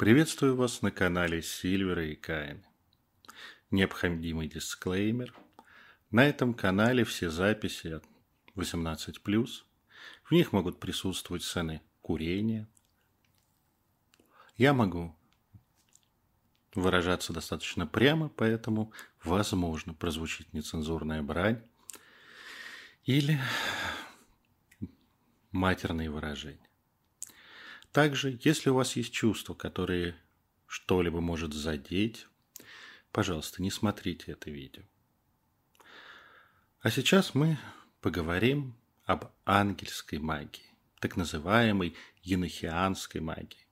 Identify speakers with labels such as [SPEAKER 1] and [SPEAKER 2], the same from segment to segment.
[SPEAKER 1] Приветствую вас на канале Сильвера и Каин. Необходимый дисклеймер. На этом канале все записи от 18+. В них могут присутствовать сцены курения. Я могу выражаться достаточно прямо, поэтому, возможно, прозвучит нецензурная брань или матерные выражения. Также, если у вас есть чувства, которые что-либо может задеть, пожалуйста, не смотрите это видео. А сейчас мы поговорим об ангельской магии, так называемой енохианской магии.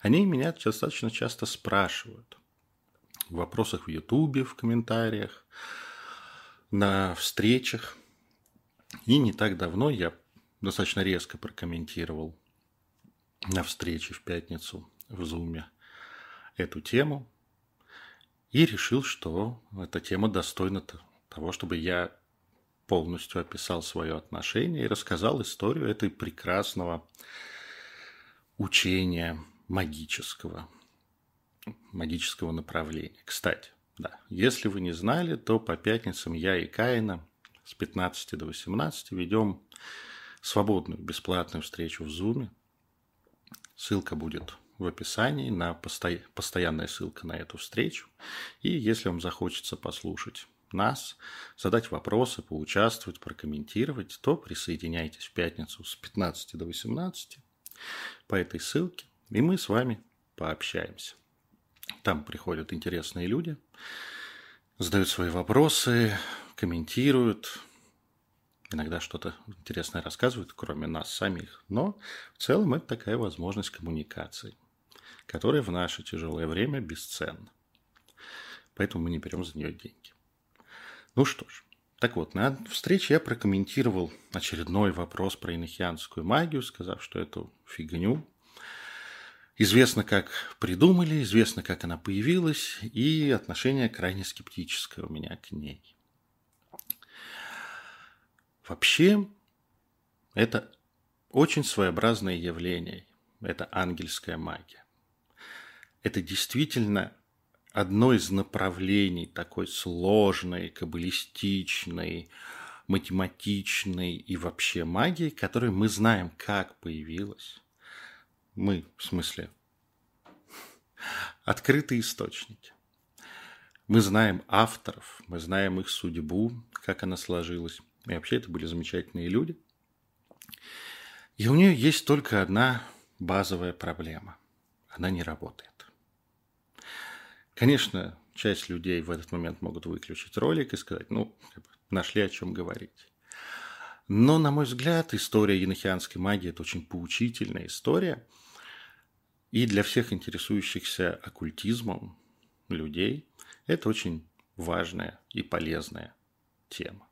[SPEAKER 1] О ней меня достаточно часто спрашивают в вопросах в Ютубе, в комментариях, на встречах. И не так давно я достаточно резко прокомментировал на встрече в пятницу в Зуме эту тему и решил, что эта тема достойна того, чтобы я полностью описал свое отношение и рассказал историю этой прекрасного учения магического, магического направления. Кстати, да, если вы не знали, то по пятницам я и Каина с 15 до 18 ведем свободную бесплатную встречу в Зуме Ссылка будет в описании, на посто... постоянная ссылка на эту встречу. И если вам захочется послушать нас, задать вопросы, поучаствовать, прокомментировать, то присоединяйтесь в пятницу с 15 до 18 по этой ссылке, и мы с вами пообщаемся. Там приходят интересные люди, задают свои вопросы, комментируют, иногда что-то интересное рассказывают, кроме нас самих. Но в целом это такая возможность коммуникации, которая в наше тяжелое время бесценна. Поэтому мы не берем за нее деньги. Ну что ж, так вот, на встрече я прокомментировал очередной вопрос про инохианскую магию, сказав, что эту фигню известно, как придумали, известно, как она появилась, и отношение крайне скептическое у меня к ней. Вообще, это очень своеобразное явление. Это ангельская магия. Это действительно одно из направлений такой сложной, каббалистичной, математичной и вообще магии, которую мы знаем, как появилась. Мы, в смысле, открытые источники. Мы знаем авторов, мы знаем их судьбу, как она сложилась. И вообще это были замечательные люди. И у нее есть только одна базовая проблема. Она не работает. Конечно, часть людей в этот момент могут выключить ролик и сказать, ну, нашли о чем говорить. Но, на мой взгляд, история енохианской магии – это очень поучительная история. И для всех интересующихся оккультизмом людей это очень важная и полезная тема.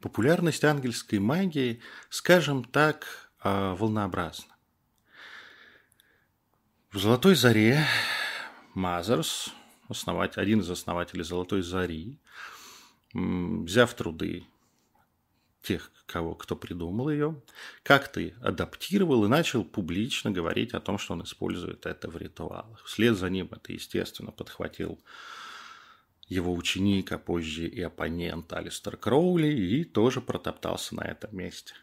[SPEAKER 1] Популярность ангельской магии, скажем так, а, волнообразна. В «Золотой заре» Мазерс, основатель, один из основателей «Золотой зари», взяв труды тех, кого, кто придумал ее, как-то адаптировал и начал публично говорить о том, что он использует это в ритуалах. Вслед за ним это, естественно, подхватил его ученик, а позже и оппонент Алистер Кроули, и тоже протоптался на этом месте.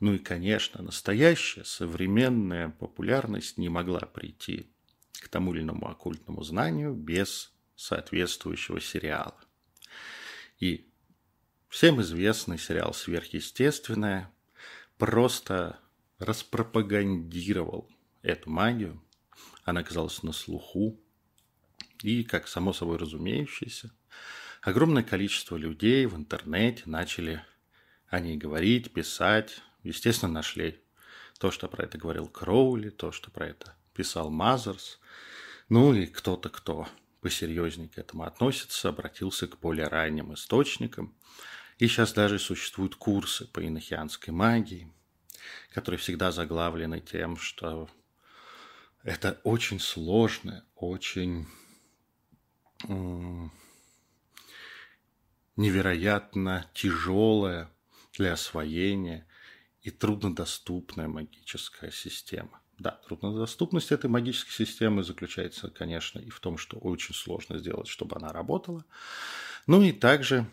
[SPEAKER 1] Ну и, конечно, настоящая современная популярность не могла прийти к тому или иному оккультному знанию без соответствующего сериала. И всем известный сериал «Сверхъестественное» просто распропагандировал эту магию. Она оказалась на слуху, и, как само собой разумеющееся, огромное количество людей в интернете начали о ней говорить, писать. Естественно, нашли то, что про это говорил Кроули, то, что про это писал Мазерс. Ну и кто-то, кто посерьезнее к этому относится, обратился к более ранним источникам. И сейчас даже существуют курсы по инохианской магии, которые всегда заглавлены тем, что это очень сложная, очень невероятно тяжелая для освоения и труднодоступная магическая система. Да, труднодоступность этой магической системы заключается, конечно, и в том, что очень сложно сделать, чтобы она работала. Ну и также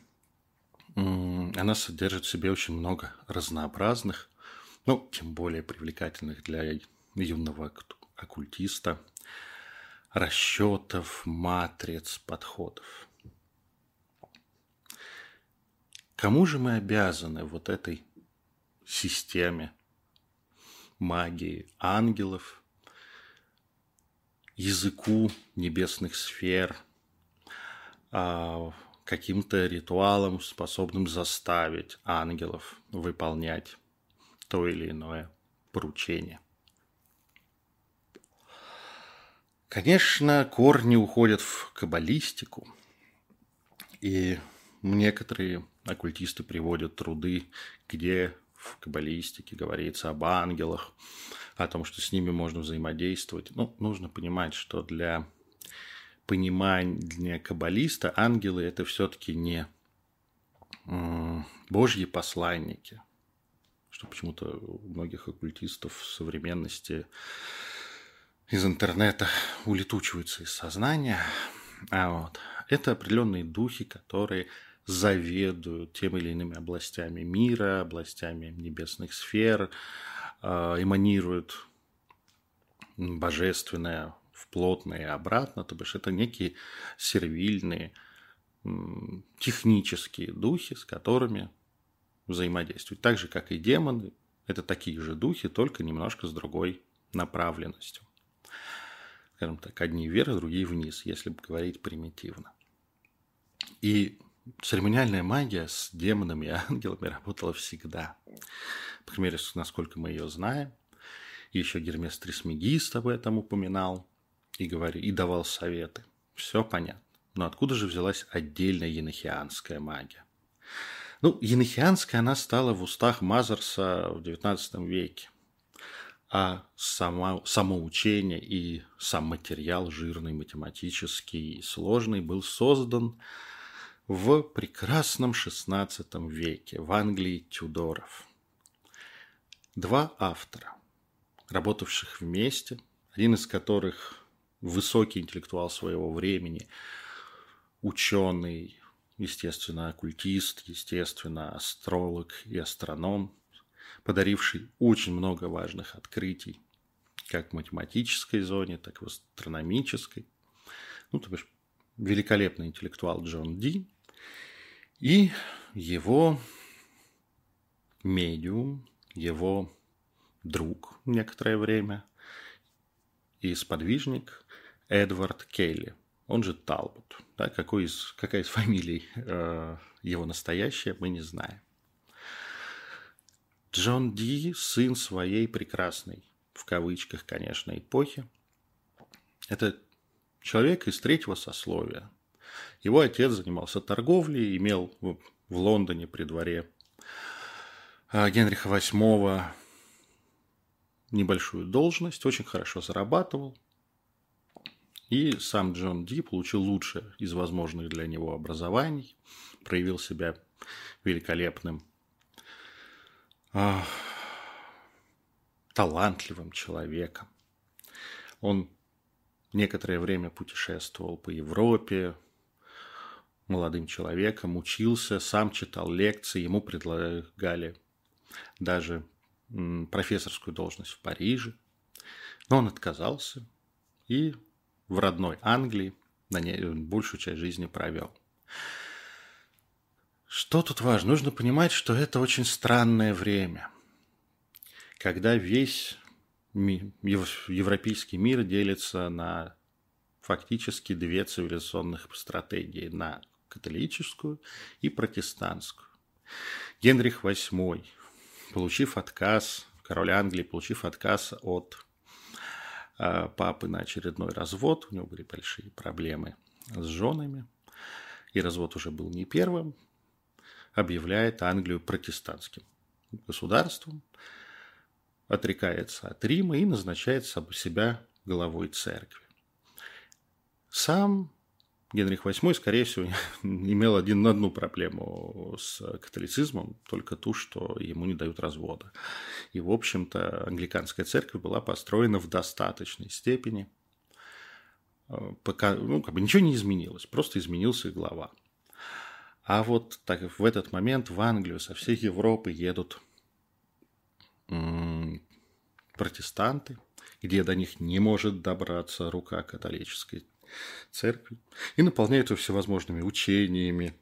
[SPEAKER 1] она содержит в себе очень много разнообразных, ну, тем более привлекательных для юного оккультиста, расчетов, матриц, подходов. Кому же мы обязаны вот этой системе магии ангелов, языку небесных сфер, а, каким-то ритуалом, способным заставить ангелов выполнять то или иное поручение. Конечно, корни уходят в каббалистику, и некоторые оккультисты приводят труды, где в каббалистике говорится об ангелах, о том, что с ними можно взаимодействовать. Ну, нужно понимать, что для понимания каббалиста ангелы – это все-таки не божьи посланники, что почему-то у многих оккультистов в современности из интернета улетучиваются из сознания. А вот это определенные духи, которые заведуют тем или иными областями мира, областями небесных сфер, э, эманируют божественное в плотное и обратно, то бишь это некие сервильные технические духи, с которыми взаимодействуют. Так же, как и демоны, это такие же духи, только немножко с другой направленностью. Скажем так, одни вверх, другие вниз, если говорить примитивно. И церемониальная магия с демонами и ангелами работала всегда. По крайней мере, насколько мы ее знаем. Еще Гермес Трисмегист об этом упоминал и, говорил, и давал советы. Все понятно. Но откуда же взялась отдельная енохианская магия? Ну, енохианская она стала в устах Мазерса в XIX веке. А само, само учение и сам материал жирный, математический и сложный был создан в прекрасном XVI веке в Англии Тюдоров. Два автора, работавших вместе, один из которых высокий интеллектуал своего времени, ученый, естественно, оккультист, естественно, астролог и астроном, подаривший очень много важных открытий как в математической зоне, так и в астрономической. Ну, то бишь, великолепный интеллектуал Джон Ди и его медиум, его друг некоторое время и сподвижник Эдвард Келли, он же Талбот. Да, какой из, какая из фамилий э, его настоящая, мы не знаем. Джон Ди – сын своей прекрасной, в кавычках, конечно, эпохи. Это человек из третьего сословия, его отец занимался торговлей, имел в Лондоне при дворе а, Генриха VIII небольшую должность, очень хорошо зарабатывал. И сам Джон Ди получил лучшее из возможных для него образований, проявил себя великолепным, талантливым человеком. Он некоторое время путешествовал по Европе, молодым человеком, учился, сам читал лекции, ему предлагали даже профессорскую должность в Париже. Но он отказался и в родной Англии на ней большую часть жизни провел. Что тут важно? Нужно понимать, что это очень странное время, когда весь европейский мир делится на фактически две цивилизационных стратегии. На католическую и протестантскую. Генрих VIII, получив отказ, король Англии, получив отказ от э, папы на очередной развод, у него были большие проблемы с женами, и развод уже был не первым, объявляет Англию протестантским государством, отрекается от Рима и назначает себя главой церкви. Сам Генрих VIII, скорее всего, имел один, одну проблему с католицизмом, только ту, что ему не дают развода. И, в общем-то, англиканская церковь была построена в достаточной степени. Э, пока, ну, как бы ничего не изменилось, просто изменился глава. А вот так, в этот момент в Англию со всей Европы едут протестанты, где до них не может добраться рука католической церкви, и наполняют его всевозможными учениями,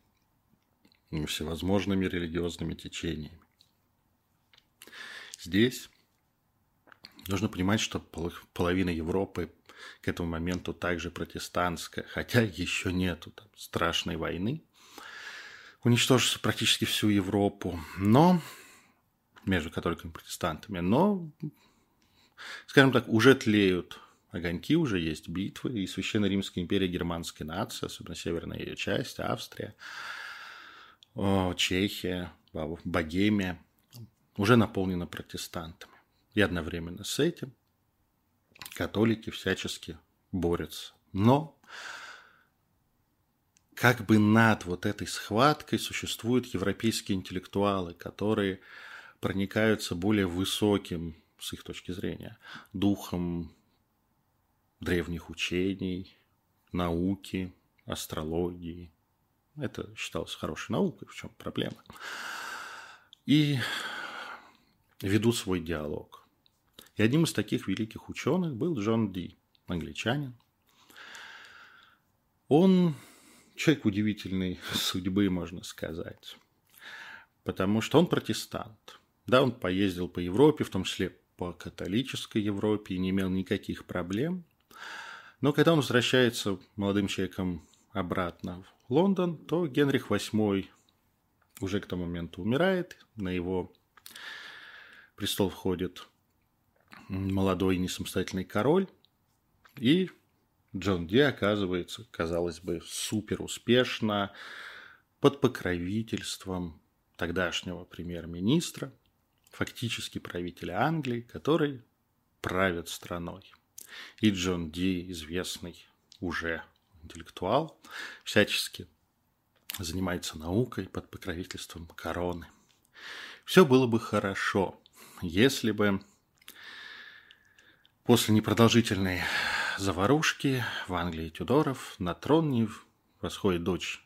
[SPEAKER 1] всевозможными религиозными течениями. Здесь нужно понимать, что половина Европы к этому моменту также протестантская, хотя еще нету там страшной войны, уничтожив практически всю Европу, но между католиками и протестантами, но, скажем так, уже тлеют огоньки, уже есть битвы, и Священная Римская империя германской нации, особенно северная ее часть, Австрия, Чехия, Богемия, уже наполнена протестантами. И одновременно с этим католики всячески борются. Но как бы над вот этой схваткой существуют европейские интеллектуалы, которые проникаются более высоким, с их точки зрения, духом древних учений, науки, астрологии. Это считалось хорошей наукой, в чем проблема. И ведут свой диалог. И одним из таких великих ученых был Джон Ди, англичанин. Он человек удивительной судьбы, можно сказать. Потому что он протестант. Да, он поездил по Европе, в том числе по католической Европе, и не имел никаких проблем. Но когда он возвращается молодым человеком обратно в Лондон, то Генрих VIII уже к тому моменту умирает, на его престол входит молодой несамостоятельный король, и Джон Ди оказывается, казалось бы, супер успешно под покровительством тогдашнего премьер-министра – фактически правителя Англии, который правит страной. И Джон Ди, известный уже интеллектуал, всячески занимается наукой под покровительством короны. Все было бы хорошо, если бы после непродолжительной заварушки в Англии Тюдоров на трон не восходит дочь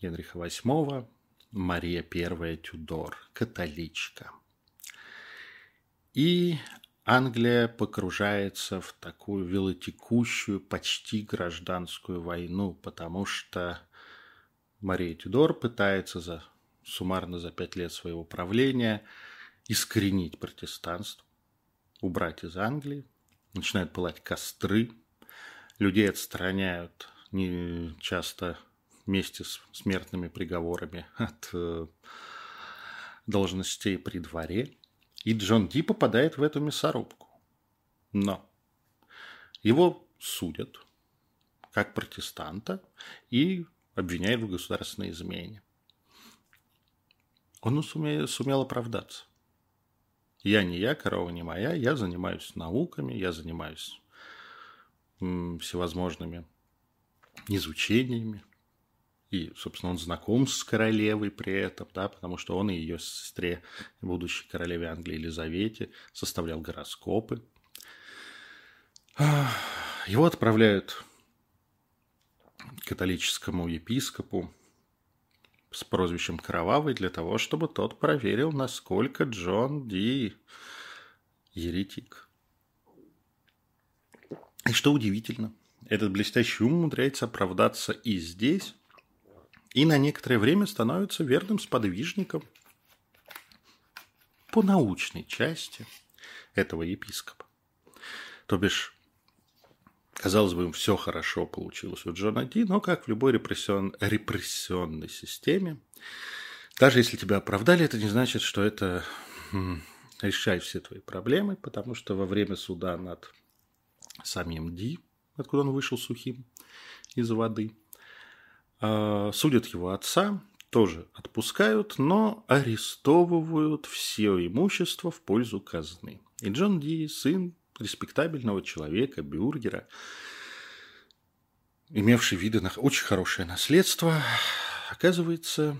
[SPEAKER 1] Генриха VIII, Мария I Тюдор, католичка. И Англия погружается в такую велотекущую, почти гражданскую войну, потому что Мария Тюдор пытается за, суммарно за пять лет своего правления искоренить протестанство, убрать из Англии. Начинают пылать костры, людей отстраняют не часто вместе с смертными приговорами от э, должностей при дворе. И Джон Ди попадает в эту мясорубку. Но его судят как протестанта и обвиняют в государственной измене. Он сумел, сумел оправдаться. Я не я, корова не моя, я занимаюсь науками, я занимаюсь всевозможными изучениями, и, собственно, он знаком с королевой при этом, да, потому что он и ее сестре, будущей королеве Англии Елизавете, составлял гороскопы. Его отправляют к католическому епископу с прозвищем Кровавый для того, чтобы тот проверил, насколько Джон Ди еретик. И что удивительно, этот блестящий ум умудряется оправдаться и здесь, и на некоторое время становится верным сподвижником по научной части этого епископа. То бишь, казалось бы, все хорошо получилось у Джона Ди, но как в любой репрессион... репрессионной системе, даже если тебя оправдали, это не значит, что это решает все твои проблемы, потому что во время суда над самим Ди, откуда он вышел сухим из воды – а, судят его отца, тоже отпускают, но арестовывают все имущество в пользу казны. И Джон Ди, сын респектабельного человека, бюргера, имевший виды на очень хорошее наследство, оказывается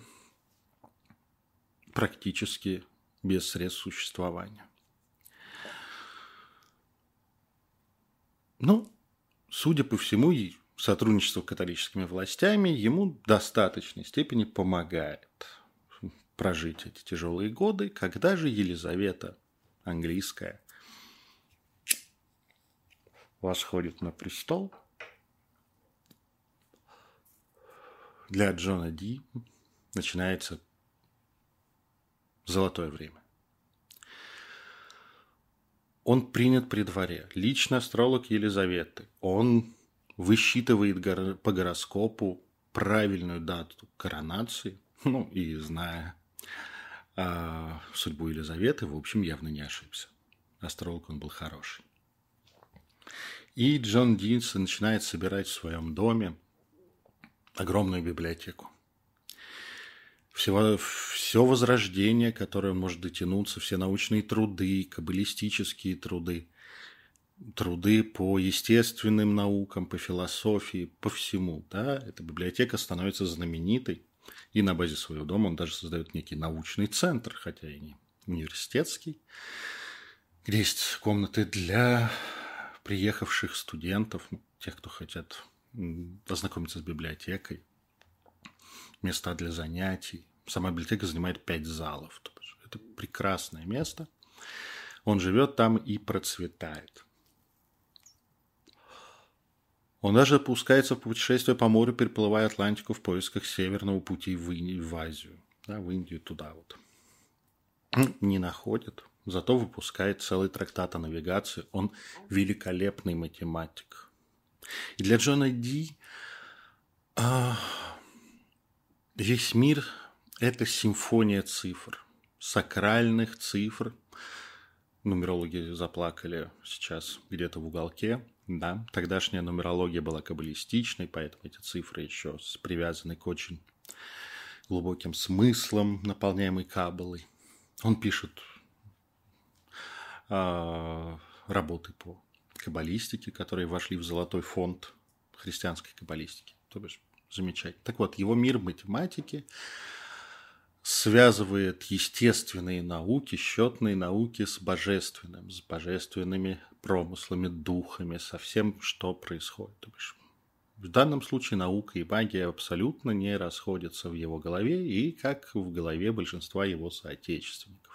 [SPEAKER 1] практически без средств существования. Ну, судя по всему, сотрудничество с католическими властями ему в достаточной степени помогает прожить эти тяжелые годы, когда же Елизавета английская восходит на престол. Для Джона Ди начинается золотое время. Он принят при дворе. Лично астролог Елизаветы. Он высчитывает по гороскопу правильную дату коронации. Ну, и зная а, судьбу Елизаветы, в общем, явно не ошибся. Астролог он был хороший. И Джон Динс начинает собирать в своем доме огромную библиотеку. Всего, все возрождение, которое может дотянуться, все научные труды, каббалистические труды, труды по естественным наукам, по философии, по всему. Да? Эта библиотека становится знаменитой. И на базе своего дома он даже создает некий научный центр, хотя и не университетский, где есть комнаты для приехавших студентов, тех, кто хотят ознакомиться с библиотекой, места для занятий. Сама библиотека занимает пять залов. Это прекрасное место. Он живет там и процветает. Он даже опускается в путешествие по морю, переплывая Атлантику в поисках северного пути в, в Азию. Да, в Индию туда вот. Не находит. Зато выпускает целый трактат о навигации. Он великолепный математик. И для Джона Ди а, весь мир – это симфония цифр, сакральных цифр. Нумерологи заплакали сейчас где-то в уголке. Да, тогдашняя нумерология была каббалистичной, поэтому эти цифры еще привязаны к очень глубоким смыслам, наполняемой каббалой. Он пишет работы по каббалистике, которые вошли в золотой фонд христианской каббалистики. То бишь, замечательно. Так вот, его мир математики связывает естественные науки, счетные науки с божественным, с божественными промыслами, духами, со всем, что происходит. То бишь, в данном случае наука и магия абсолютно не расходятся в его голове и как в голове большинства его соотечественников.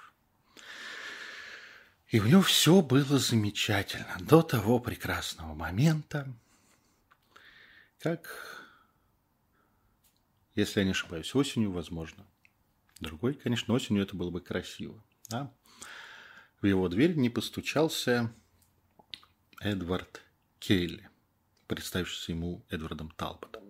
[SPEAKER 1] И у него все было замечательно до того прекрасного момента, как, если я не ошибаюсь, осенью, возможно. Другой, конечно, осенью это было бы красиво. Да? В его дверь не постучался Эдвард Кейли, представившийся ему Эдвардом Талботом.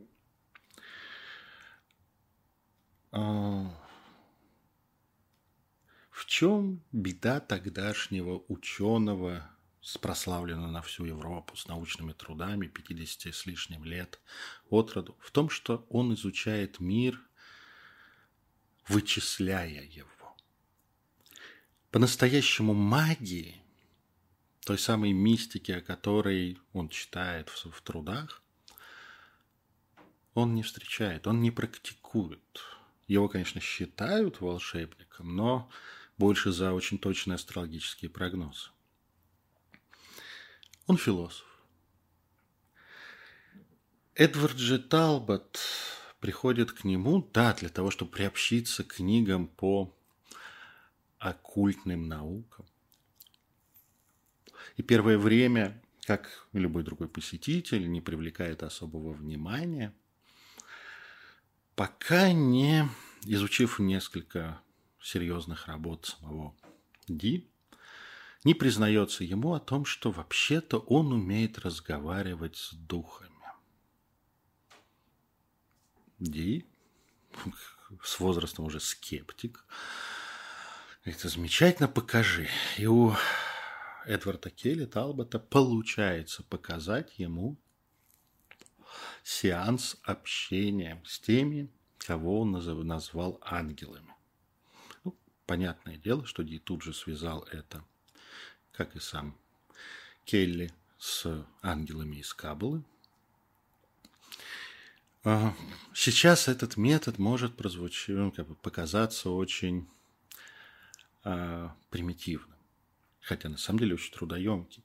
[SPEAKER 1] В чем беда тогдашнего ученого, прославленного на всю Европу, с научными трудами, 50 с лишним лет от роду? В том, что он изучает мир, вычисляя его. По-настоящему магии, той самой мистики, о которой он читает в, в трудах, он не встречает, он не практикует. Его, конечно, считают волшебником, но больше за очень точные астрологические прогнозы. Он философ. Эдвард Же Талбот приходит к нему, да, для того, чтобы приобщиться к книгам по оккультным наукам. И первое время, как любой другой посетитель, не привлекает особого внимания, пока не изучив несколько серьезных работ самого Ди, не признается ему о том, что вообще-то он умеет разговаривать с духами. Ди, с возрастом уже скептик, это замечательно, покажи. И у Эдварда Келли Талбота получается показать ему сеанс общения с теми, кого он назвал ангелами. Понятное дело, что Ди тут же связал это, как и сам Келли, с ангелами из Кабулы. Сейчас этот метод может прозвучать, ну, как бы показаться очень а, примитивным, хотя на самом деле очень трудоемкий.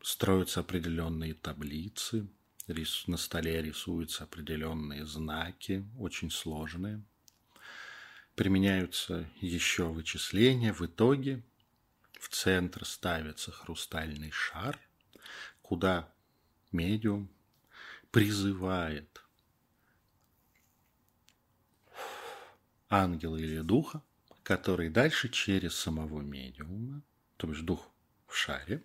[SPEAKER 1] Строятся определенные таблицы, на столе рисуются определенные знаки, очень сложные. Применяются еще вычисления. В итоге в центр ставится хрустальный шар, куда медиум призывает ангела или духа, который дальше через самого медиума, то есть дух в шаре,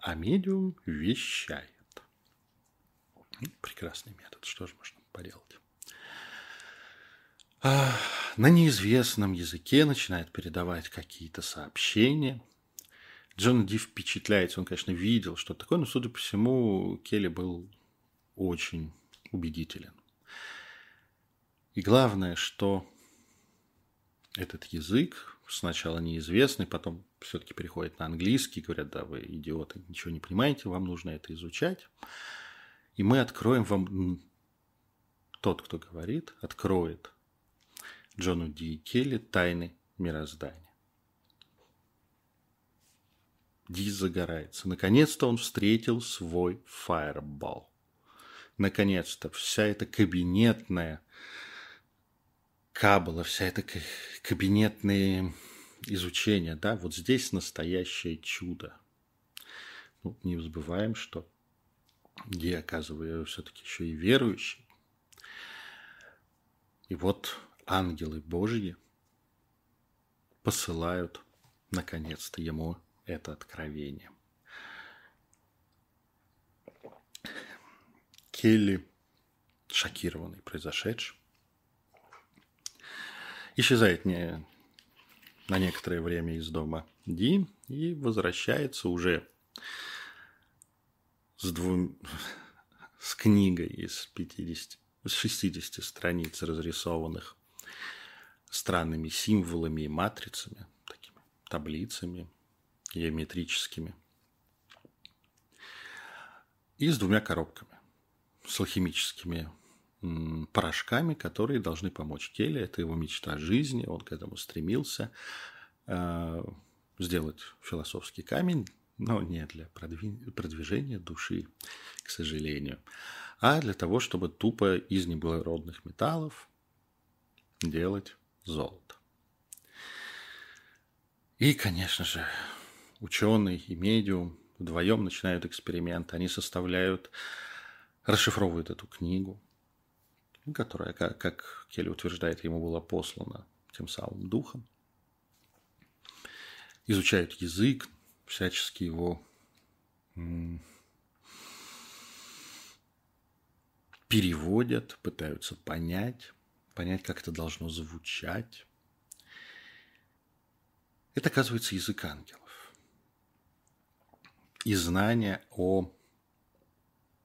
[SPEAKER 1] а медиум вещает. Прекрасный метод, что же можно поделать? На неизвестном языке начинает передавать какие-то сообщения. Джон Ди впечатляется, он, конечно, видел, что такое, но, судя по всему, Келли был очень убедителен. И главное, что этот язык сначала неизвестный, потом все-таки переходит на английский, говорят, да, вы идиоты, ничего не понимаете, вам нужно это изучать. И мы откроем вам, тот, кто говорит, откроет Джону Ди Келли тайны мироздания. Ди загорается. Наконец-то он встретил свой фаербол наконец-то, вся эта кабинетная кабала, вся эта кабинетные изучения, да, вот здесь настоящее чудо. Ну, не забываем, что я, оказываю, все-таки еще и верующий. И вот ангелы Божьи посылают, наконец-то, ему это откровение. Келли, шокированный произошедшим, исчезает не, на некоторое время из дома Ди и возвращается уже с, двум, с книгой из 50, с 60 страниц, разрисованных странными символами и матрицами, такими таблицами геометрическими, и с двумя коробками с алхимическими порошками, которые должны помочь теле. Это его мечта жизни, он к этому стремился э, сделать философский камень, но не для продвижения души, к сожалению, а для того, чтобы тупо из неблагородных металлов делать золото. И, конечно же, ученый и медиум вдвоем начинают эксперимент. Они составляют расшифровывает эту книгу, которая, как, как Келли утверждает, ему была послана тем самым духом. Изучают язык, всячески его переводят, пытаются понять, понять, как это должно звучать. Это, оказывается, язык ангелов. И знание о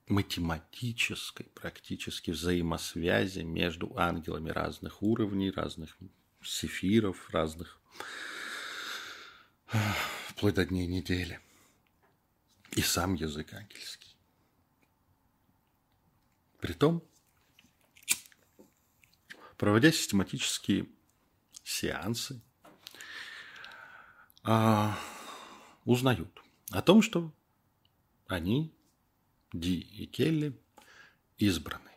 [SPEAKER 1] математической практически взаимосвязи между ангелами разных уровней, разных сефиров, разных вплоть до дней недели. И сам язык ангельский. Притом, проводя систематические сеансы, а, узнают о том, что они Ди и Келли избраны.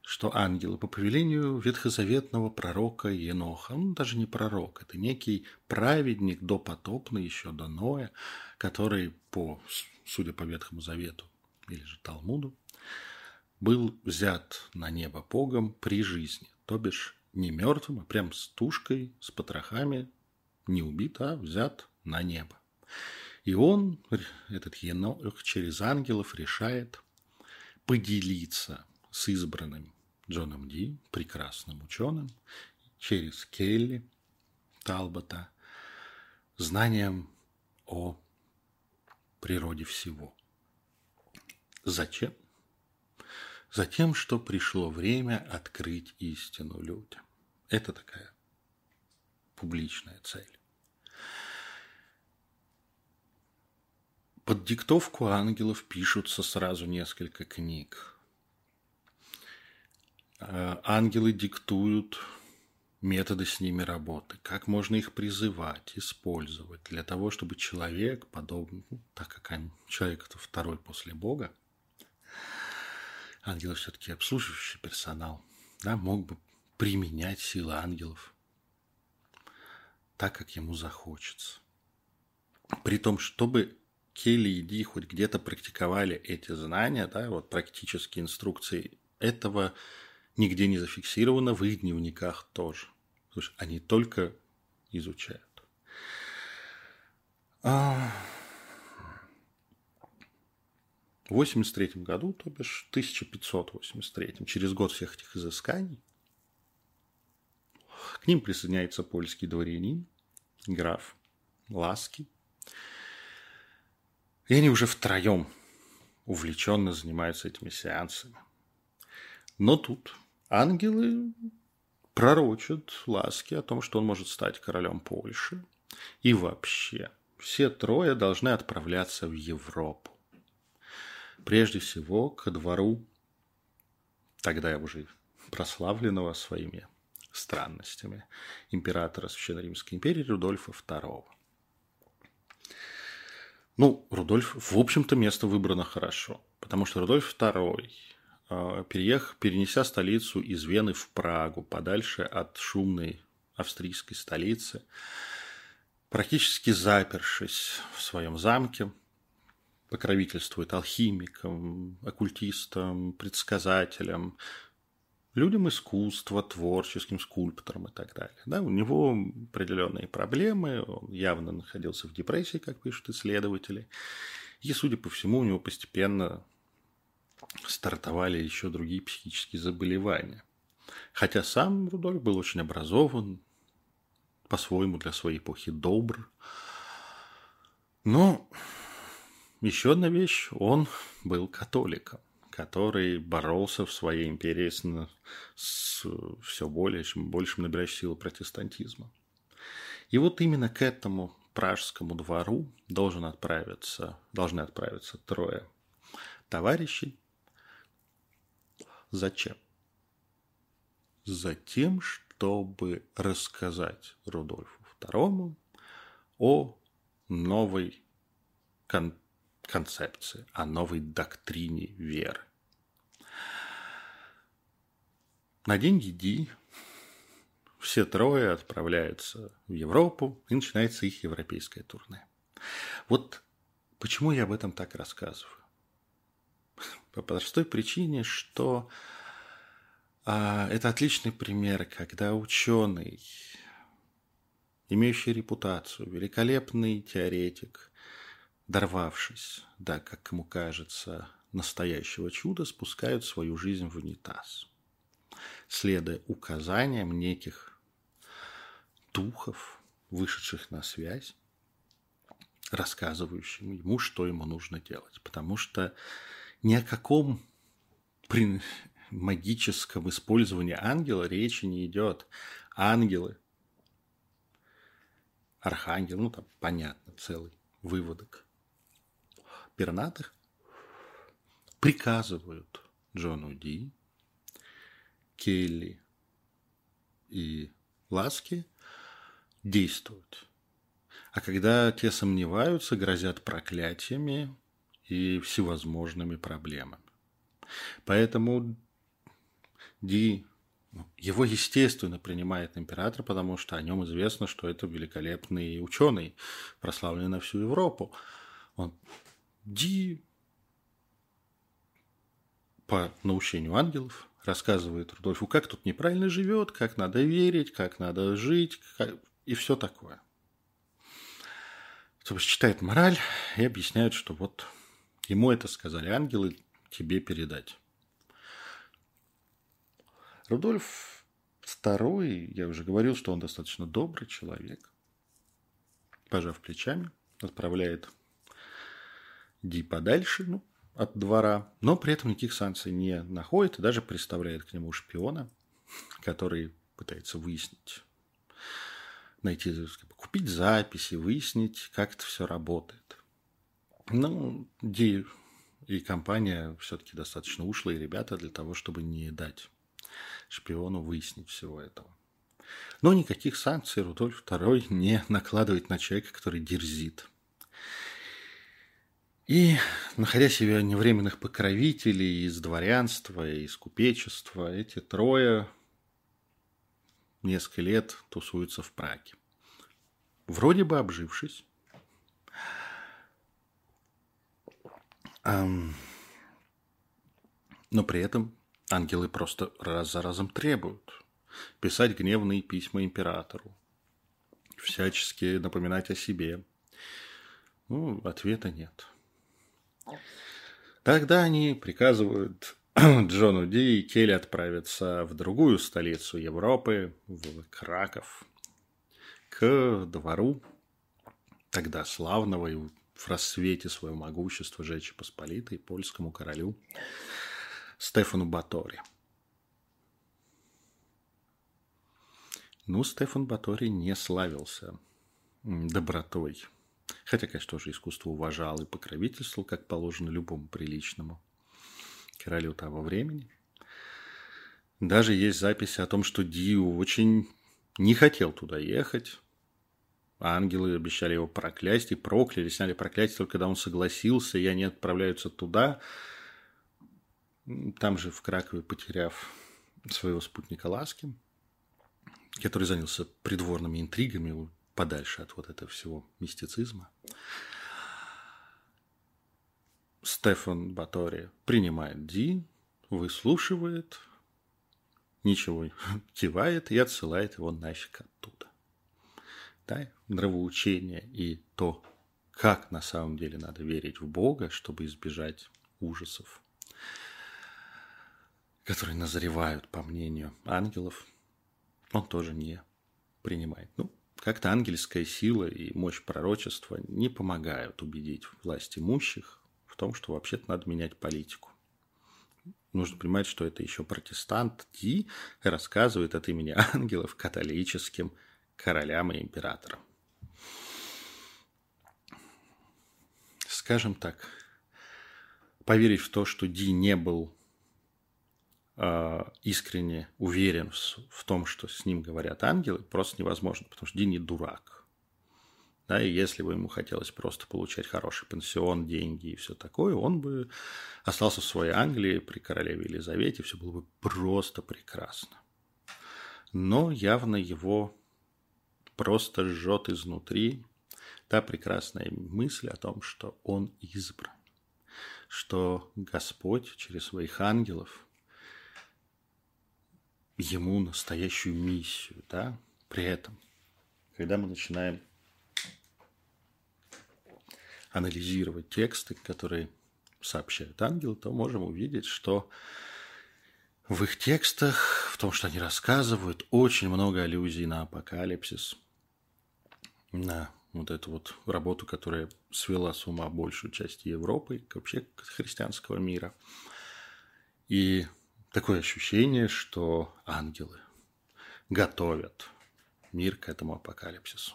[SPEAKER 1] Что ангелы по повелению ветхозаветного пророка Еноха, он даже не пророк, это некий праведник допотопный еще до Ноя, который, по, судя по Ветхому Завету или же Талмуду, был взят на небо Богом при жизни, то бишь не мертвым, а прям с тушкой, с потрохами, не убит, а взят на небо. И он, этот енох, через ангелов решает поделиться с избранным Джоном Ди, прекрасным ученым, через Келли Талбота, знанием о природе всего. Зачем? Затем, что пришло время открыть истину людям. Это такая публичная цель. Под диктовку ангелов пишутся сразу несколько книг. Э, ангелы диктуют методы с ними работы, как можно их призывать, использовать для того, чтобы человек, подобный, ну, так как человек это второй после Бога, ангелы все-таки обслуживающий персонал, да, мог бы применять силы ангелов так, как ему захочется. При том, чтобы Келли и Ди хоть где-то практиковали эти знания, да, вот практические инструкции, этого нигде не зафиксировано, в их дневниках тоже. Потому что они только изучают. А... В 83 году, то бишь 1583, через год всех этих изысканий, к ним присоединяется польский дворянин, граф Ласки. И они уже втроем увлеченно занимаются этими сеансами. Но тут ангелы пророчат Ласки о том, что он может стать королем Польши. И вообще, все трое должны отправляться в Европу. Прежде всего, ко двору, тогда уже прославленного своими странностями императора Священной Римской империи Рудольфа II. Ну, Рудольф, в общем-то, место выбрано хорошо, потому что Рудольф II, а, переехав, перенеся столицу из Вены в Прагу, подальше от шумной австрийской столицы, практически запершись в своем замке, покровительствует алхимикам, оккультистам, предсказателям, людям искусства, творческим скульпторам и так далее. Да, у него определенные проблемы, он явно находился в депрессии, как пишут исследователи. И, судя по всему, у него постепенно стартовали еще другие психические заболевания. Хотя сам Рудольф был очень образован, по-своему для своей эпохи добр. Но еще одна вещь, он был католиком который боролся в своей империи с, с все более, чем большим набирающим силу протестантизма. И вот именно к этому пражскому двору должен отправиться, должны отправиться трое товарищей. Зачем? Затем, чтобы рассказать Рудольфу II о новой кон концепции, о новой доктрине веры. На деньги Ди все трое отправляются в Европу, и начинается их европейское турне. Вот почему я об этом так рассказываю? По простой причине, что а, это отличный пример, когда ученый, имеющий репутацию, великолепный теоретик, дорвавшись, да, как ему кажется, настоящего чуда, спускают свою жизнь в унитаз, следуя указаниям неких духов, вышедших на связь, рассказывающим ему, что ему нужно делать. Потому что ни о каком при магическом использовании ангела речи не идет. Ангелы, архангел, ну там понятно, целый выводок пернатых приказывают Джону Ди, Келли и Ласки действовать. А когда те сомневаются, грозят проклятиями и всевозможными проблемами. Поэтому Ди ну, его, естественно, принимает император, потому что о нем известно, что это великолепный ученый, прославленный на всю Европу. Он Ди по наущению ангелов рассказывает Рудольфу, как тут неправильно живет, как надо верить, как надо жить как... и все такое. Есть читает мораль и объясняет, что вот ему это сказали ангелы тебе передать. Рудольф II, я уже говорил, что он достаточно добрый человек. Пожав плечами, отправляет Ди подальше, ну, от двора, но при этом никаких санкций не находит и даже представляет к нему шпиона, который пытается выяснить, найти, купить записи, выяснить, как это все работает. Ну, Ди и компания все-таки достаточно ушлые ребята для того, чтобы не дать шпиону выяснить всего этого. Но никаких санкций Рудольф II не накладывает на человека, который дерзит. И, находя себе невременных покровителей из дворянства, из купечества, эти трое несколько лет тусуются в Праге. Вроде бы обжившись. Но при этом ангелы просто раз за разом требуют писать гневные письма императору, всячески напоминать о себе. Ну, ответа нет. Тогда они приказывают Джону Ди и Келли отправиться в другую столицу Европы, в Краков, к двору тогда славного и в рассвете своего могущества Жечи Посполитой польскому королю Стефану Батори. Ну, Стефан Батори не славился добротой – Хотя, конечно, тоже искусство уважал и покровительствовал, как положено любому приличному королю того времени. Даже есть записи о том, что Диу очень не хотел туда ехать. Ангелы обещали его проклясть и прокляли, сняли проклятие только когда он согласился, и они отправляются туда. Там же в Кракове, потеряв своего спутника Ласки, который занялся придворными интригами, подальше от вот этого всего мистицизма. Стефан Батори принимает Ди, выслушивает, ничего кивает и отсылает его нафиг оттуда. Да, нравоучение и то, как на самом деле надо верить в Бога, чтобы избежать ужасов, которые назревают, по мнению ангелов, он тоже не принимает. Ну, как-то ангельская сила и мощь пророчества не помогают убедить власть имущих в том, что вообще-то надо менять политику. Нужно понимать, что это еще протестант Ди рассказывает от имени ангелов католическим королям и императорам. Скажем так, поверить в то, что Ди не был искренне уверен в, в том, что с ним говорят ангелы, просто невозможно, потому что Дини дурак. Да, и если бы ему хотелось просто получать хороший пенсион, деньги и все такое, он бы остался в своей Англии при королеве Елизавете, все было бы просто прекрасно. Но явно его просто жжет изнутри та прекрасная мысль о том, что он избран, что Господь через своих ангелов – ему настоящую миссию, да, при этом, когда мы начинаем анализировать тексты, которые сообщают ангелы, то можем увидеть, что в их текстах, в том, что они рассказывают, очень много аллюзий на апокалипсис, на вот эту вот работу, которая свела с ума большую часть Европы, вообще христианского мира. И такое ощущение, что ангелы готовят мир к этому апокалипсису.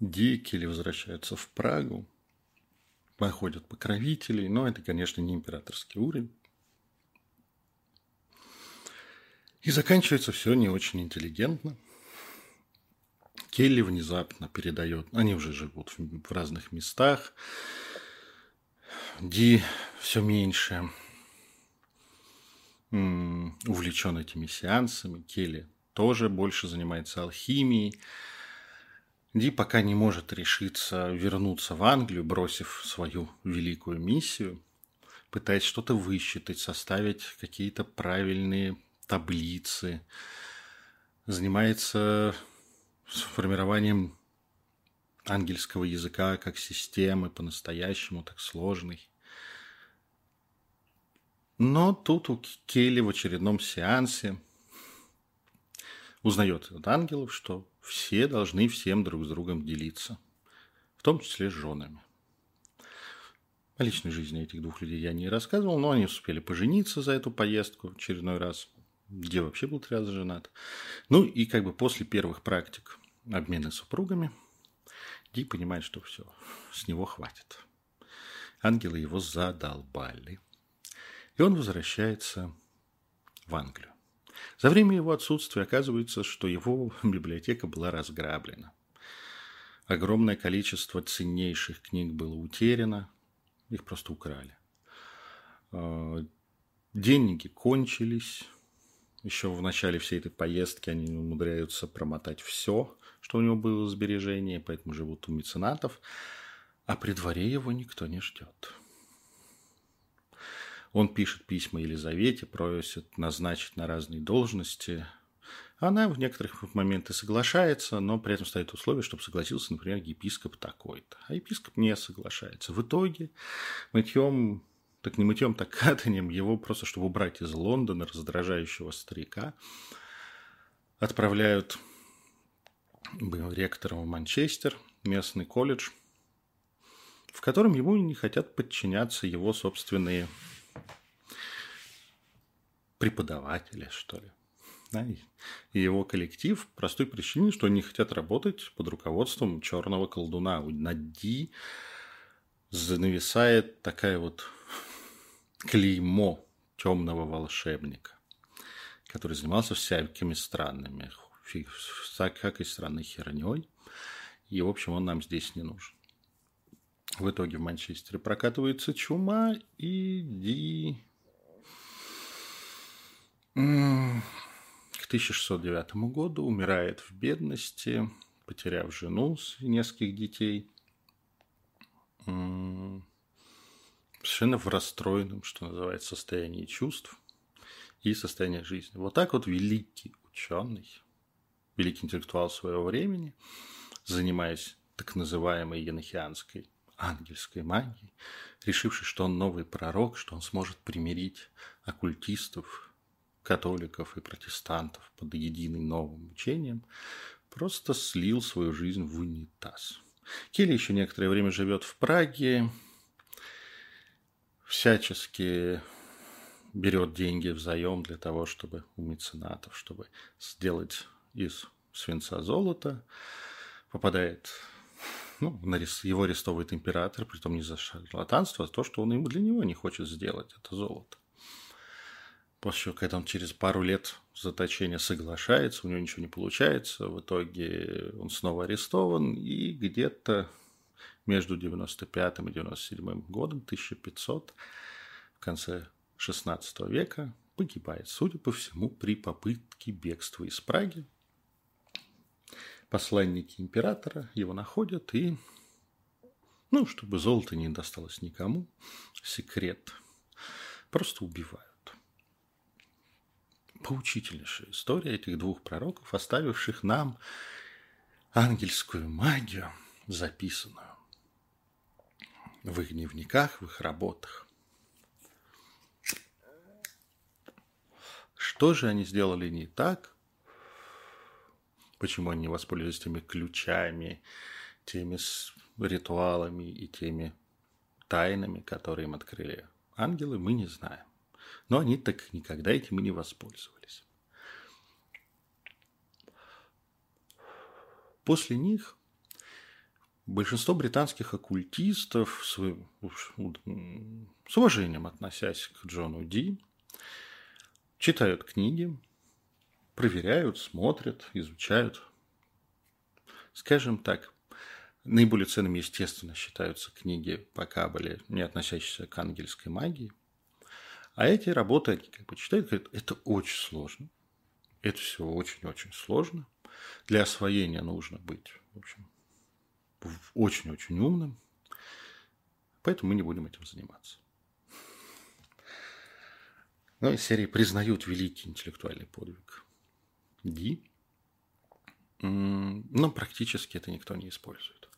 [SPEAKER 1] Дикели возвращаются в Прагу, находят покровителей, но это, конечно, не императорский уровень. И заканчивается все не очень интеллигентно. Келли внезапно передает, они уже живут в разных местах, Ди все меньше увлечен этими сеансами. Келли тоже больше занимается алхимией. Ди пока не может решиться вернуться в Англию, бросив свою великую миссию, пытаясь что-то высчитать, составить какие-то правильные таблицы, занимается формированием ангельского языка как системы по-настоящему, так сложной. Но тут у Келли в очередном сеансе узнает от ангелов, что все должны всем друг с другом делиться, в том числе с женами. О личной жизни этих двух людей я не рассказывал, но они успели пожениться за эту поездку в очередной раз, где вообще был три раза женат. Ну и как бы после первых практик обмена супругами Ди понимает, что все, с него хватит. Ангелы его задолбали. И он возвращается в Англию. За время его отсутствия оказывается, что его библиотека была разграблена. Огромное количество ценнейших книг было утеряно, их просто украли. А, деньги кончились. Еще в начале всей этой поездки они умудряются промотать все, что у него было в сбережении, поэтому живут у меценатов. А при дворе его никто не ждет. Он пишет письма Елизавете, просит назначить на разные должности. Она в некоторых моментах соглашается, но при этом ставит условие, чтобы согласился, например, епископ такой-то. А епископ не соглашается. В итоге мытьем, так не мытьем, так катанием его просто, чтобы убрать из Лондона раздражающего старика, отправляют ректором в Манчестер, местный колледж, в котором ему не хотят подчиняться его собственные преподаватели, что ли. Да, и его коллектив по простой причине, что они хотят работать под руководством черного колдуна. Над Ди нависает такая вот клеймо темного волшебника, который занимался всякими странными, всякой странной херней. И, в общем, он нам здесь не нужен. В итоге в Манчестере прокатывается чума, и Ди 1609 году умирает в бедности, потеряв жену и нескольких детей. Совершенно в расстроенном, что называется, состоянии чувств и состоянии жизни. Вот так вот великий ученый, великий интеллектуал своего времени, занимаясь так называемой енохианской ангельской магией, решивший, что он новый пророк, что он сможет примирить оккультистов, католиков и протестантов под единым новым учением, просто слил свою жизнь в унитаз. Келли еще некоторое время живет в Праге, всячески берет деньги в заем для того, чтобы у меценатов, чтобы сделать из свинца золото, попадает, ну, его арестовывает император, притом не за шарлатанство, а за то, что он ему для него не хочет сделать это золото. После когда он через пару лет заточения соглашается, у него ничего не получается, в итоге он снова арестован, и где-то между 95 и 97 годом, 1500, в конце 16 века, погибает, судя по всему, при попытке бегства из Праги. Посланники императора его находят и, ну, чтобы золото не досталось никому, секрет, просто убивают поучительнейшая история этих двух пророков, оставивших нам ангельскую магию, записанную в их дневниках, в их работах. Что же они сделали не так? Почему они не воспользовались теми ключами, теми ритуалами и теми тайнами, которые им открыли ангелы, мы не знаем. Но они так никогда этим и не воспользовались. После них большинство британских оккультистов, с, уважением относясь к Джону Ди, читают книги, проверяют, смотрят, изучают. Скажем так, наиболее ценными, естественно, считаются книги по Кабале, не относящиеся к ангельской магии. А эти работы, они как бы читают, говорят, это очень сложно. Это все очень-очень сложно. Для освоения нужно быть, в общем, очень-очень умным. Поэтому мы не будем этим заниматься. Ну, из серии признают великий интеллектуальный подвиг Ди, но практически это никто не использует.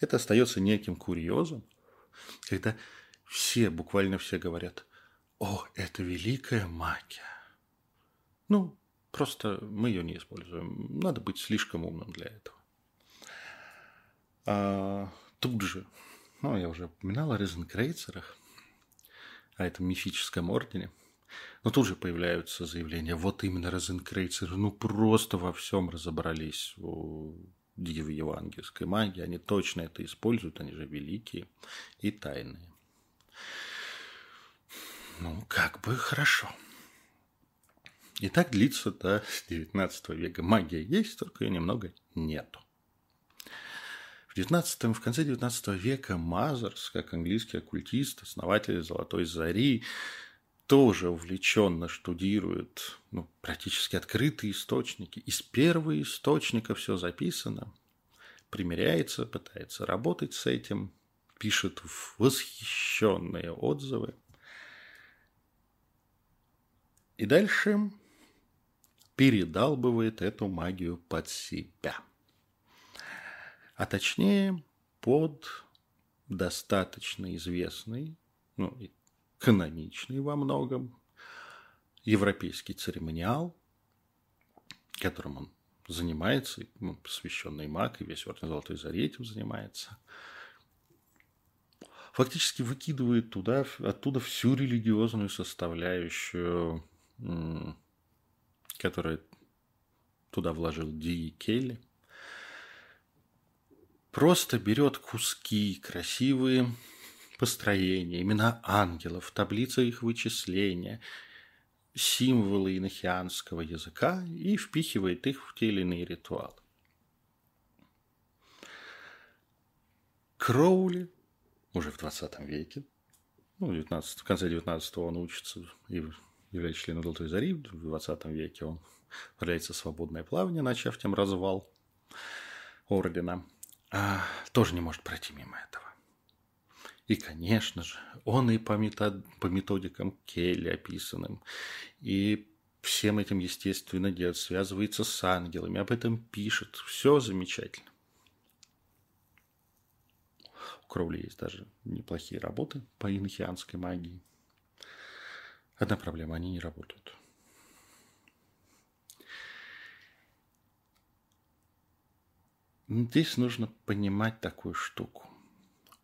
[SPEAKER 1] Это остается неким курьезом, когда все, буквально все говорят, о, это великая магия. Ну, просто мы ее не используем. Надо быть слишком умным для этого. А, тут же, ну, я уже упоминал о Резенкрейцерах, о этом мифическом ордене. Но тут же появляются заявления, вот именно Розенкрейцеры, ну просто во всем разобрались. в евангельской магии, они точно это используют, они же великие и тайные. Ну, как бы хорошо. И так длится до 19 века. Магия есть, только ее немного нету. В, 19, в конце 19 века Мазерс, как английский оккультист, основатель Золотой Зари, тоже увлеченно штудирует ну, практически открытые источники. Из первого источника все записано, примеряется, пытается работать с этим, пишет восхищенные отзывы. И дальше передалбывает эту магию под себя. А точнее, под достаточно известный, ну, каноничный во многом, европейский церемониал, которым он занимается, ну, посвященный маг, и весь Орден Золотой Зари этим занимается, фактически выкидывает туда, оттуда всю религиозную составляющую, которую туда вложил Ди Келли, просто берет куски красивые, построения, имена ангелов, таблица их вычисления, символы инохианского языка и впихивает их в те или иные ритуалы. Кроули уже в 20 веке, ну, 19, в конце 19 он учится и является членом Золотой Зари, в 20 веке он является свободное плавание, начав тем развал ордена, а, тоже не может пройти мимо этого. И, конечно же, он и по, метод, по методикам Келли описанным, и всем этим, естественно, делает, связывается с ангелами, об этом пишет. Все замечательно. У Кроули есть даже неплохие работы по инохианской магии. Одна проблема, они не работают. Здесь нужно понимать такую штуку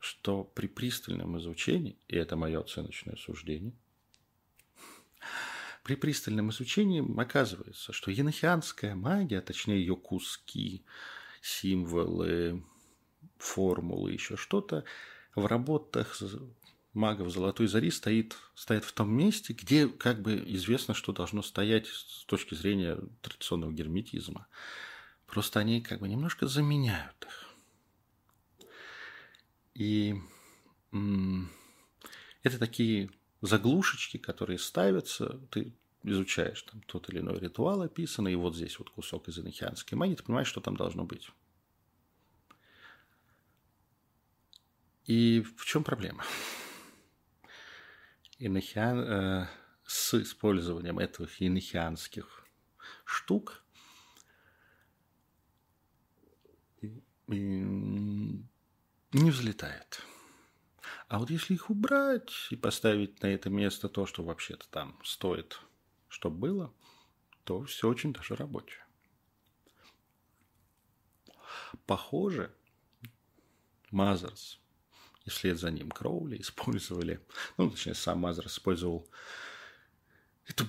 [SPEAKER 1] что при пристальном изучении, и это мое оценочное суждение, при пристальном изучении оказывается, что енохианская магия, а точнее ее куски, символы, формулы, еще что-то, в работах магов Золотой Зари стоит, стоит в том месте, где как бы известно, что должно стоять с точки зрения традиционного герметизма. Просто они как бы немножко заменяют их. И это такие заглушечки, которые ставятся, ты изучаешь там тот или иной ритуал описанный, и вот здесь вот кусок из инохианской магии, ты понимаешь, что там должно быть. И в чем проблема? Инохиан, э, с использованием этих инохианских штук не взлетает. А вот если их убрать и поставить на это место то, что вообще-то там стоит, чтобы было, то все очень даже рабочее. Похоже, Мазерс и вслед за ним Кроули использовали, ну, точнее, сам Мазерс использовал это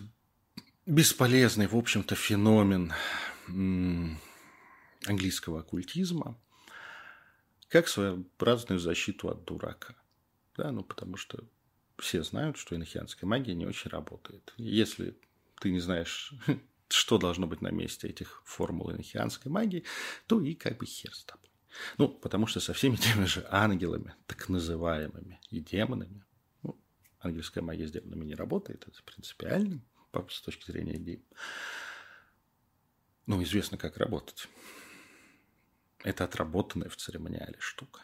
[SPEAKER 1] бесполезный, в общем-то, феномен английского оккультизма – как своеобразную защиту от дурака. Да, ну потому что все знают, что инохианская магия не очень работает. Если ты не знаешь, что должно быть на месте этих формул инохианской магии, то и как бы хер с тобой. Ну, потому что со всеми теми же ангелами, так называемыми, и демонами, ну, ангельская магия с демонами не работает, это принципиально с точки зрения идей. Ну, известно, как работать. Это отработанная в церемониале штука.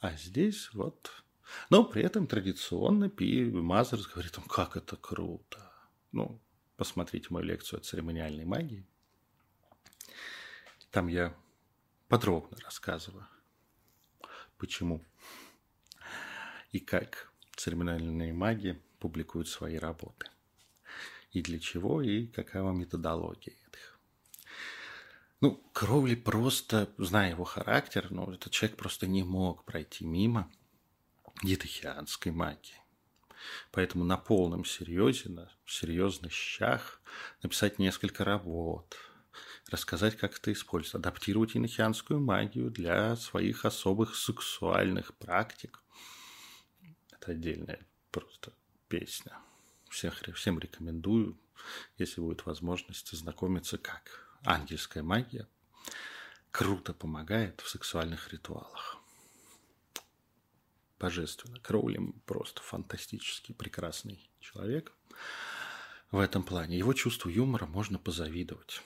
[SPEAKER 1] А здесь вот... Но при этом традиционно Пи Мазерс говорит, как это круто. Ну, посмотрите мою лекцию о церемониальной магии. Там я подробно рассказываю, почему и как церемониальные маги публикуют свои работы. И для чего, и какова методология их. Ну, Кроули просто, зная его характер, ну, этот человек просто не мог пройти мимо дитахианской магии. Поэтому на полном серьезе, на серьезных щах написать несколько работ, рассказать, как это использовать, адаптировать инохианскую магию для своих особых сексуальных практик. Это отдельная просто песня. Всех, всем рекомендую, если будет возможность, знакомиться, как ангельская магия круто помогает в сексуальных ритуалах. Божественно. Кроули просто фантастический, прекрасный человек в этом плане. Его чувству юмора можно позавидовать.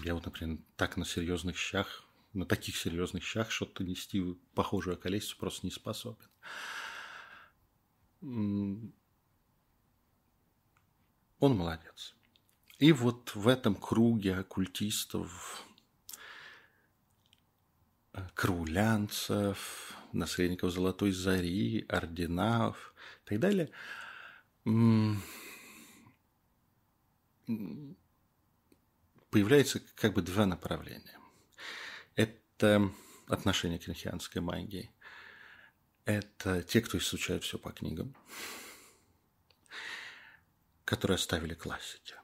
[SPEAKER 1] Я вот, например, так на серьезных щах, на таких серьезных щах что-то нести похожую околесицу просто не способен. Он молодец. И вот в этом круге оккультистов, краулянцев, наследников Золотой Зари, орденав и так далее, появляется как бы два направления. Это отношение к инхианской магии. Это те, кто изучает все по книгам, которые оставили классики.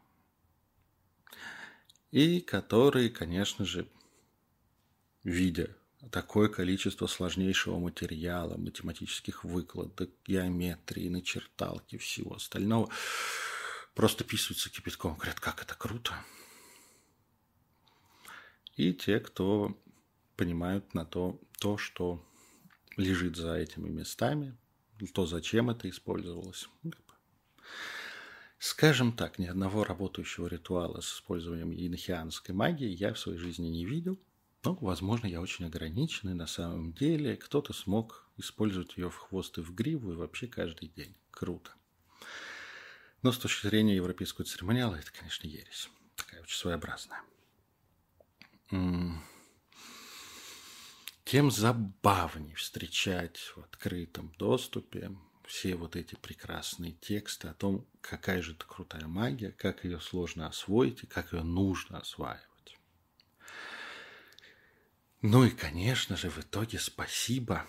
[SPEAKER 1] И которые, конечно же, видя такое количество сложнейшего материала, математических выкладок, геометрии, начерталки, всего остального, просто писаются кипятком, говорят, как это круто. И те, кто понимают на то, то, что лежит за этими местами, то, зачем это использовалось. Скажем так, ни одного работающего ритуала с использованием енохианской магии я в своей жизни не видел. Но, возможно, я очень ограниченный на самом деле. Кто-то смог использовать ее в хвост и в гриву, и вообще каждый день. Круто. Но с точки зрения европейского церемониала, это, конечно, ересь. Такая очень своеобразная. Тем забавнее встречать в открытом доступе все вот эти прекрасные тексты о том, какая же это крутая магия, как ее сложно освоить и как ее нужно осваивать. Ну и, конечно же, в итоге спасибо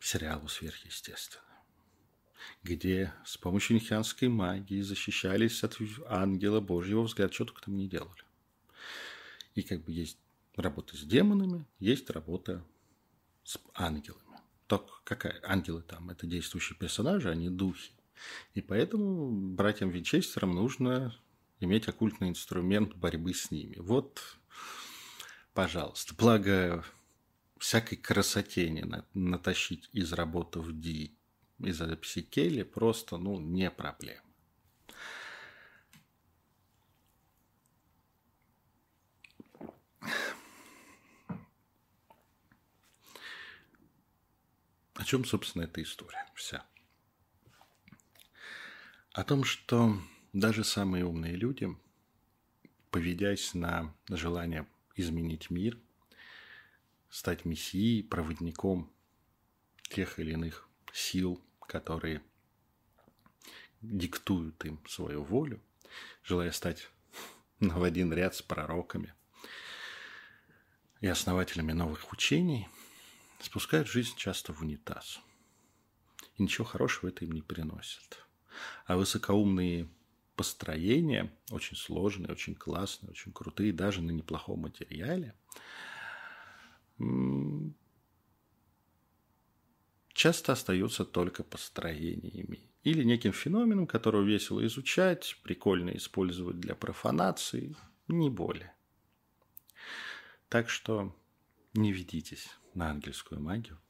[SPEAKER 1] сериалу «Сверхъестественно» где с помощью нихианской магии защищались от ангела Божьего взгляда, что только там не делали. И как бы есть работа с демонами, есть работа с ангелами. Так какая? Ангелы там – это действующие персонажи, а не духи. И поэтому братьям Винчестерам нужно иметь оккультный инструмент борьбы с ними. Вот, пожалуйста. Благо, всякой красоте не натащить из работы в Ди из записи Келли просто, ну, не проблема. О чем, собственно, эта история вся? О том, что даже самые умные люди, поведясь на желание изменить мир, стать мессией, проводником тех или иных сил, которые диктуют им свою волю, желая стать в один ряд с пророками и основателями новых учений, спускают жизнь часто в унитаз. И ничего хорошего это им не приносит. А высокоумные построения, очень сложные, очень классные, очень крутые, даже на неплохом материале, часто остаются только построениями или неким феноменом, которого весело изучать, прикольно использовать для профанации, не более. Так что не ведитесь на ангельскую магию.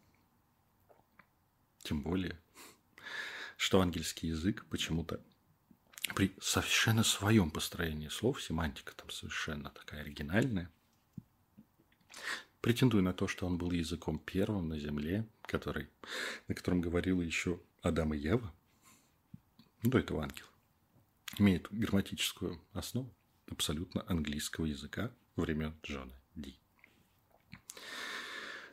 [SPEAKER 1] Тем более, что ангельский язык почему-то при совершенно своем построении слов, семантика там совершенно такая оригинальная, претендуя на то, что он был языком первым на Земле, который, на котором говорила еще Адам и Ева, до этого ангел, имеет грамматическую основу абсолютно английского языка времен Джона Ди.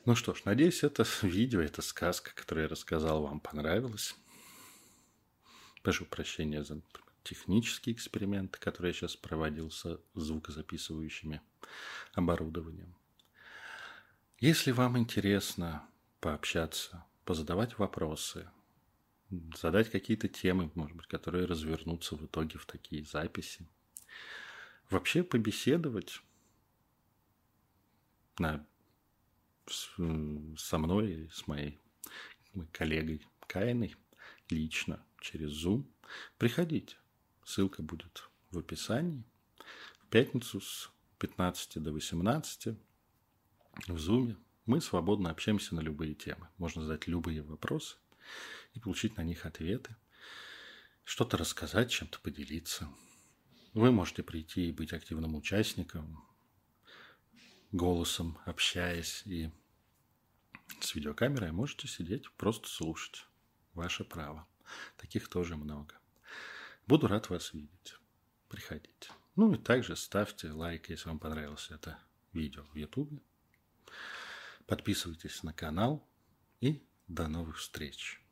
[SPEAKER 1] Ну что ж, надеюсь, это видео, эта сказка, которую я рассказал, вам понравилась. Прошу прощения за технические эксперименты, которые я сейчас проводил с звукозаписывающими оборудованием. Если вам интересно пообщаться, позадавать вопросы, задать какие-то темы, может быть, которые развернутся в итоге в такие записи, вообще побеседовать на, с, со мной, с моей коллегой Кайной лично через Zoom. Приходите. Ссылка будет в описании. В пятницу с 15 до 18 в Zoom мы свободно общаемся на любые темы. Можно задать любые вопросы и получить на них ответы. Что-то рассказать, чем-то поделиться. Вы можете прийти и быть активным участником, голосом общаясь и с видеокамерой, можете сидеть, просто слушать. Ваше право. Таких тоже много. Буду рад вас видеть. Приходите. Ну и также ставьте лайк, если вам понравилось это видео в YouTube. Подписывайтесь на канал и до новых встреч.